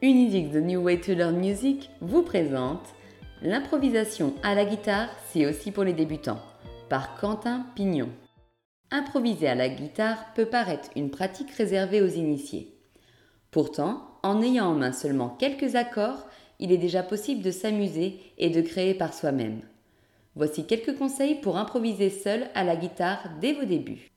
Unisic The New Way to Learn Music vous présente L'improvisation à la guitare, c'est aussi pour les débutants, par Quentin Pignon. Improviser à la guitare peut paraître une pratique réservée aux initiés. Pourtant, en ayant en main seulement quelques accords, il est déjà possible de s'amuser et de créer par soi-même. Voici quelques conseils pour improviser seul à la guitare dès vos débuts.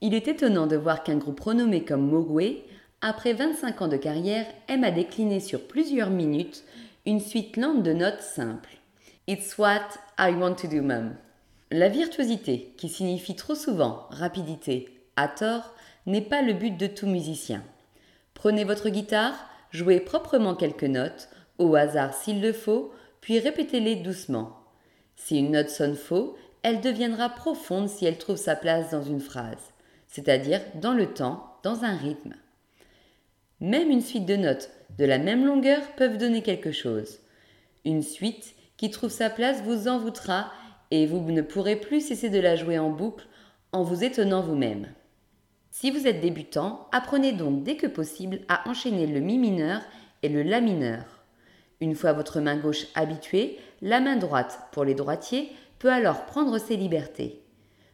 Il est étonnant de voir qu'un groupe renommé comme Mogwai après 25 ans de carrière, aime à décliner sur plusieurs minutes une suite lente de notes simples. It's what I want to do, mum. La virtuosité, qui signifie trop souvent rapidité, à tort, n'est pas le but de tout musicien. Prenez votre guitare, jouez proprement quelques notes, au hasard s'il le faut, puis répétez-les doucement. Si une note sonne faux, elle deviendra profonde si elle trouve sa place dans une phrase, c'est-à-dire dans le temps, dans un rythme. Même une suite de notes de la même longueur peuvent donner quelque chose. Une suite qui trouve sa place vous envoûtera et vous ne pourrez plus cesser de la jouer en boucle en vous étonnant vous-même. Si vous êtes débutant, apprenez donc dès que possible à enchaîner le mi mineur et le la mineur. Une fois votre main gauche habituée, la main droite, pour les droitiers, peut alors prendre ses libertés.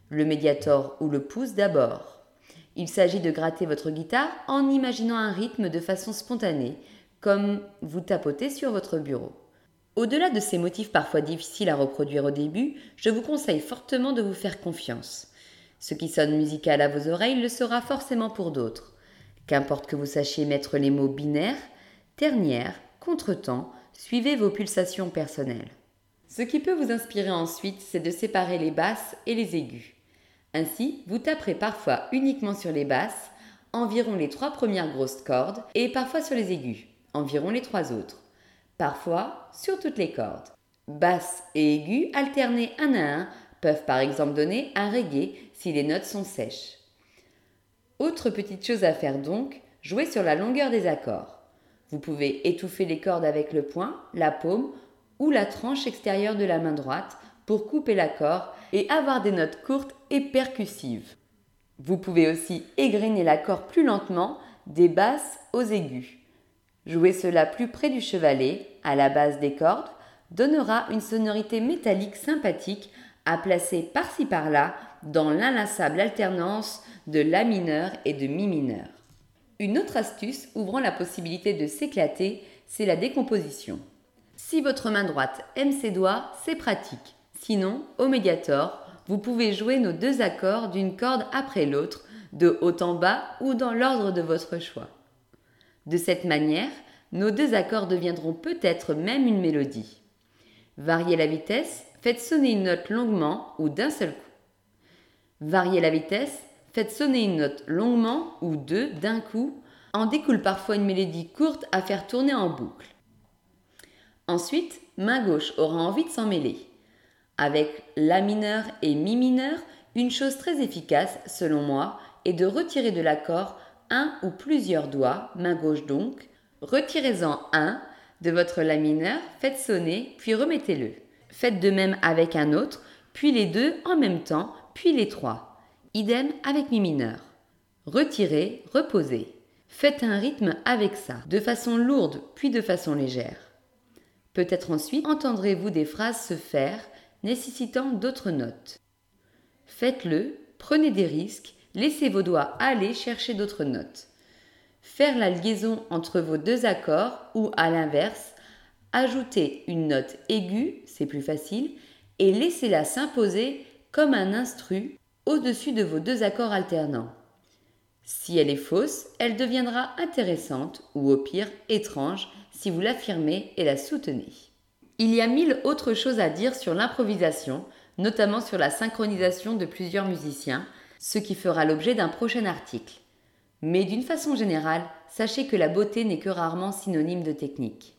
Le médiator ou le pouce d'abord. Il s'agit de gratter votre guitare en imaginant un rythme de façon spontanée, comme vous tapotez sur votre bureau. Au-delà de ces motifs parfois difficiles à reproduire au début, je vous conseille fortement de vous faire confiance. Ce qui sonne musical à vos oreilles le sera forcément pour d'autres. Qu'importe que vous sachiez mettre les mots binaires, ternières, contretemps, suivez vos pulsations personnelles. Ce qui peut vous inspirer ensuite, c'est de séparer les basses et les aigus. Ainsi, vous taperez parfois uniquement sur les basses, environ les trois premières grosses cordes, et parfois sur les aigus, environ les trois autres. Parfois sur toutes les cordes. Basses et aigus alternés un à un peuvent par exemple donner un reggae si les notes sont sèches. Autre petite chose à faire donc, jouer sur la longueur des accords. Vous pouvez étouffer les cordes avec le poing, la paume ou la tranche extérieure de la main droite pour couper l'accord et avoir des notes courtes et percussives. Vous pouvez aussi égrener l'accord plus lentement des basses aux aigus. Jouer cela plus près du chevalet, à la base des cordes, donnera une sonorité métallique sympathique à placer par-ci par-là dans l'inlassable alternance de La mineur et de Mi mineur. Une autre astuce ouvrant la possibilité de s'éclater, c'est la décomposition. Si votre main droite aime ses doigts, c'est pratique. Sinon, au médiator, vous pouvez jouer nos deux accords d'une corde après l'autre, de haut en bas ou dans l'ordre de votre choix. De cette manière, nos deux accords deviendront peut-être même une mélodie. Variez la vitesse, faites sonner une note longuement ou d'un seul coup. Variez la vitesse, faites sonner une note longuement ou deux d'un coup. En découle parfois une mélodie courte à faire tourner en boucle. Ensuite, main gauche aura envie de s'en mêler. Avec La mineur et Mi mineur, une chose très efficace, selon moi, est de retirer de l'accord un ou plusieurs doigts, main gauche donc. Retirez-en un de votre La mineur, faites sonner, puis remettez-le. Faites de même avec un autre, puis les deux en même temps, puis les trois. Idem avec Mi mineur. Retirez, reposez. Faites un rythme avec ça, de façon lourde, puis de façon légère. Peut-être ensuite entendrez-vous des phrases se faire nécessitant d'autres notes. Faites-le, prenez des risques, laissez vos doigts aller chercher d'autres notes. Faire la liaison entre vos deux accords ou à l'inverse, ajouter une note aiguë, c'est plus facile, et laissez-la s'imposer comme un instru au-dessus de vos deux accords alternants. Si elle est fausse, elle deviendra intéressante ou au pire étrange si vous l'affirmez et la soutenez. Il y a mille autres choses à dire sur l'improvisation, notamment sur la synchronisation de plusieurs musiciens, ce qui fera l'objet d'un prochain article. Mais d'une façon générale, sachez que la beauté n'est que rarement synonyme de technique.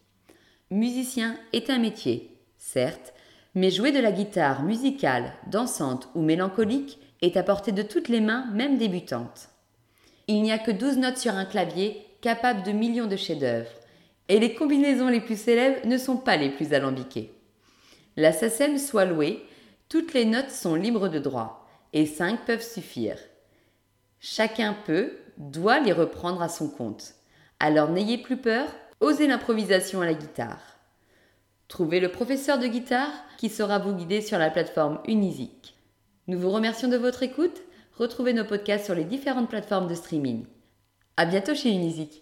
Musicien est un métier, certes, mais jouer de la guitare musicale, dansante ou mélancolique est à portée de toutes les mains, même débutantes. Il n'y a que 12 notes sur un clavier capable de millions de chefs-d'œuvre et les combinaisons les plus célèbres ne sont pas les plus alambiquées. La SACEM soit louée, toutes les notes sont libres de droit, et cinq peuvent suffire. Chacun peut, doit les reprendre à son compte. Alors n'ayez plus peur, Osez l'improvisation à la guitare. Trouvez le professeur de guitare qui saura vous guider sur la plateforme Unisic. Nous vous remercions de votre écoute. Retrouvez nos podcasts sur les différentes plateformes de streaming. À bientôt chez Unisic.